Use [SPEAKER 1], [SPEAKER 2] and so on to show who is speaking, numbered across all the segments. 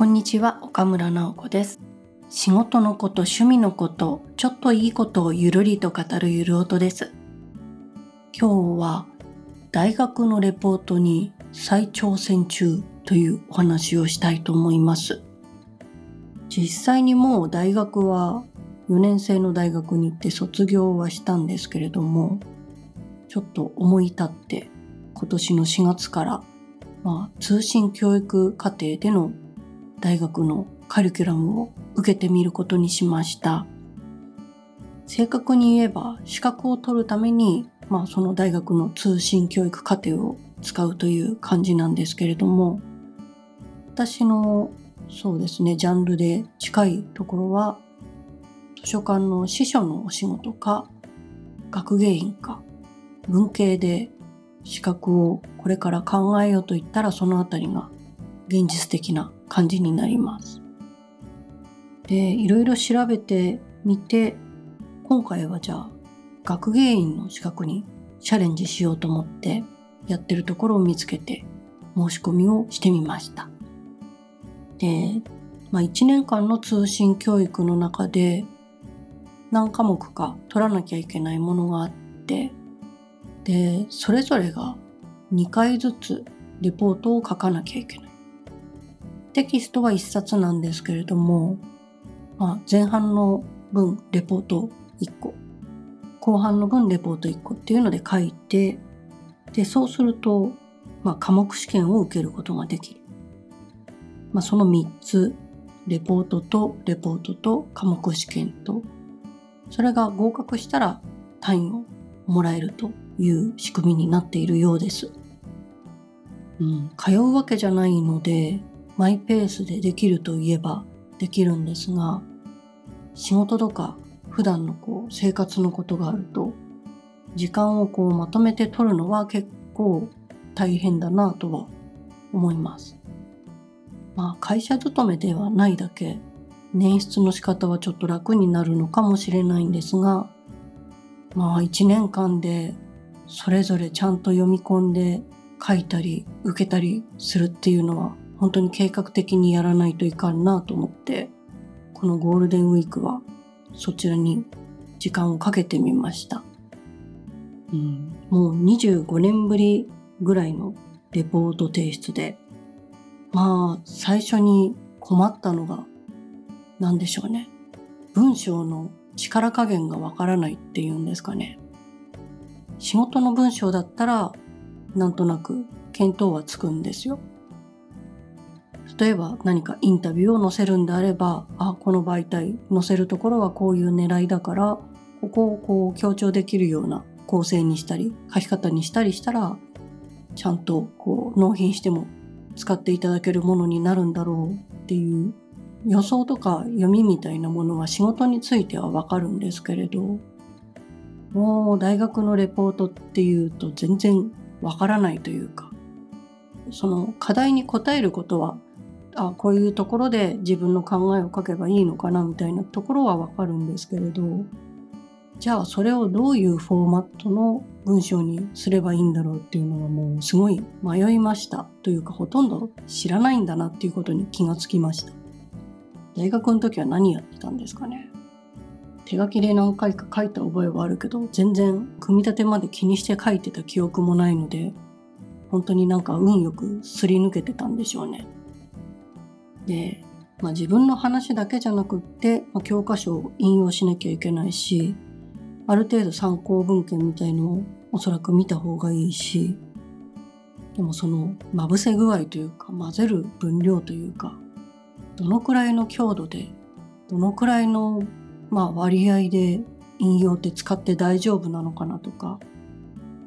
[SPEAKER 1] こんにちは岡村直子です。仕事のこと趣味のことちょっといいことをゆるりと語るゆる音です。今日は大学のレポートに再挑戦中というお話をしたいと思います。実際にもう大学は4年生の大学に行って卒業はしたんですけれどもちょっと思い立って今年の4月から、まあ、通信教育課程での大学のカリキュラムを受けてみることにしました。正確に言えば資格を取るために、まあ、その大学の通信教育課程を使うという感じなんですけれども私のそうですねジャンルで近いところは図書館の司書のお仕事か学芸員か文系で資格をこれから考えようと言ったらそのあたりが現実的な感じになります。で、いろいろ調べてみて、今回はじゃあ学芸員の資格にチャレンジしようと思ってやってるところを見つけて申し込みをしてみました。で、まあ1年間の通信教育の中で何科目か取らなきゃいけないものがあってでそれぞれが2回ずつレポートを書かなきゃいけないテキストは1冊なんですけれども、まあ、前半の文レポート1個後半の文レポート1個っていうので書いてでそうすると、まあ、科目試験を受けることができる、まあ、その3つレポートとレポートと科目試験とそれが合格したら単位をもらえるという仕組みになっているようです。うん、通うわけじゃないのでマイペースでできるといえばできるんですが仕事とか普段のこう生活のことがあると時間をこうまとめて取るのは結構大変だなとは思います。まあ会社勤めではないだけ捻出の仕方はちょっと楽になるのかもしれないんですがまあ一年間でそれぞれちゃんと読み込んで書いたり受けたりするっていうのは本当に計画的にやらないといかんなと思ってこのゴールデンウィークはそちらに時間をかけてみました、うん、もう25年ぶりぐらいのレポート提出でまあ最初に困ったのが何でしょうね。文章の力加減がわからないっていうんですかね。仕事の文章だったらなんとなく見当はつくんですよ例えば何かインタビューを載せるんであればあこの媒体載せるところはこういう狙いだからここをこう強調できるような構成にしたり書き方にしたりしたらちゃんとこう納品しても使っていただけるものになるんだろうっていう予想とか読みみたいなものは仕事についてはわかるんですけれどもう大学のレポートっていうと全然わからないというかその課題に答えることはあこういうところで自分の考えを書けばいいのかなみたいなところはわかるんですけれど。じゃあそれをどういうフォーマットの文章にすればいいんだろうっていうのはもうすごい迷いましたというかほとんど知らないんだなっていうことに気がつきました。大学の時は何やってたんですかね？手書きで何回か書いた覚えはあるけど全然組み立てまで気にして書いてた記憶もないので本当になんか運よくすり抜けてたんでしょうね。で、まあ、自分の話だけじゃなくって、まあ、教科書を引用しなきゃいけないしある程度参考文献みたいのをおそらく見た方がいいしでもそのまぶせ具合というか混ぜる分量というかどのくらいの強度でどのくらいの、まあ、割合で引用って使って大丈夫なのかなとか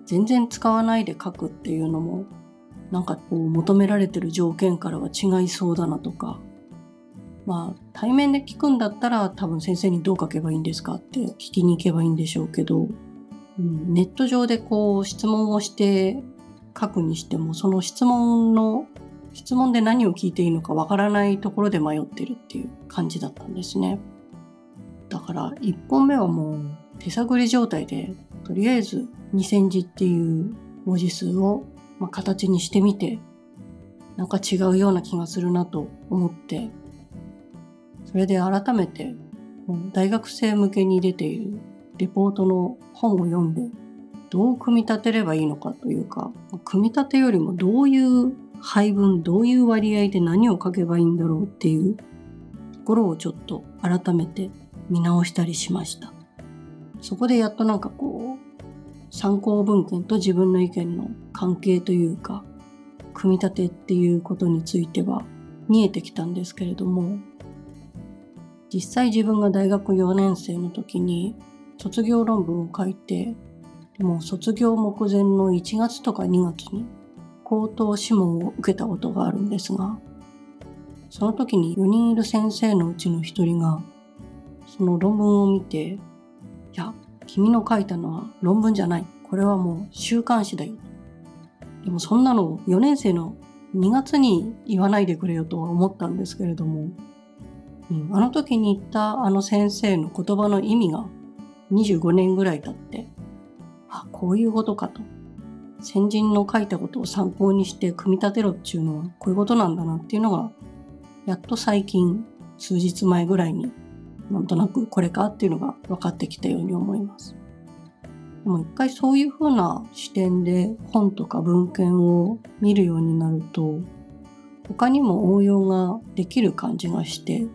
[SPEAKER 1] 全然使わないで書くっていうのもなんかこう求められてる条件からは違いそうだなとかまあ対面で聞くんだったら多分先生にどう書けばいいんですかって聞きに行けばいいんでしょうけど、うん、ネット上でこう質問をして書くにしてもその質問の質問で何を聞いていいのかわからないところで迷ってるっていう感じだったんですね。だから1本目はもう手探り状態でとりあえず2000字っていう文字数をま形にしてみてなんか違うような気がするなと思って。それで改めて大学生向けに出ているレポートの本を読んでどう組み立てればいいのかというか組み立てよりもどういう配分どういう割合で何を書けばいいんだろうっていうところをちょっと改めて見直したりしました。そこでやっとなんかこう参考文献と自分の意見の関係というか組み立てっていうことについては見えてきたんですけれども実際自分が大学4年生の時に卒業論文を書いてでも卒業目前の1月とか2月に口頭諮問を受けたことがあるんですがその時に4人いる先生のうちの1人がその論文を見て「君の書いたのは論文じゃない。これはもう週刊誌だよ」でもそんなの4年生の2月に言わないでくれよとは思ったんですけれども、うん、あの時に言ったあの先生の言葉の意味が25年ぐらい経ってあこういうことかと。先人の書いたことを参考にして組み立てろっていうのはこういうことなんだなっていうのがやっと最近数日前ぐらいになんとなくこれかっていうのが分かってきたように思います。でも一回そういうふうな視点で本とか文献を見るようになると他にも応用ができる感じがして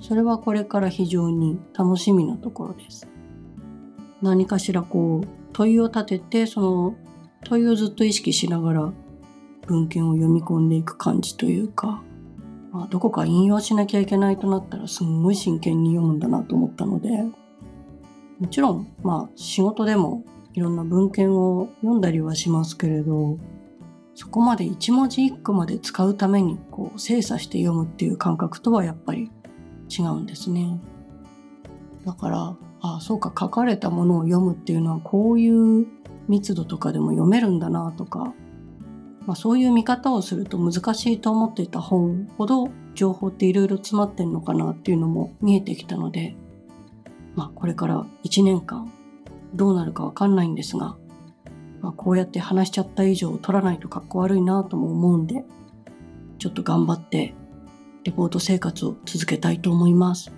[SPEAKER 1] それはこれから非常に楽しみなところです。何かしらこう問いを立ててその問いをずっと意識しながら文献を読み込んでいく感じというか、あ、どこか引用しなきゃいけないとなったらすんごい真剣に読むんだなと思ったのでもちろんまあ仕事でもいろんな文献を読んだりはしますけれどそこまで一文字一句まで使うためにこう精査して読むっていう感覚とはやっぱり違うんですね。だからああそうか書かれたものを読むっていうのはこういう密度とかでも読めるんだなとか、まあ、そういう見方をすると難しいと思っていた本ほど情報っていろいろ詰まってんのかなっていうのも見えてきたので、まあ、これから1年間どうなるかわかんないんですが、まあ、こうやって話しちゃった以上取らないとかっこ悪いなとも思うんでちょっと頑張ってレポート生活を続けたいと思います。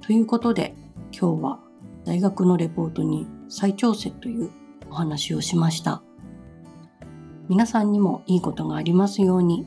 [SPEAKER 1] ということで今日は大学のレポートに再調整というお話をしました。皆さんにもいいことがありますように。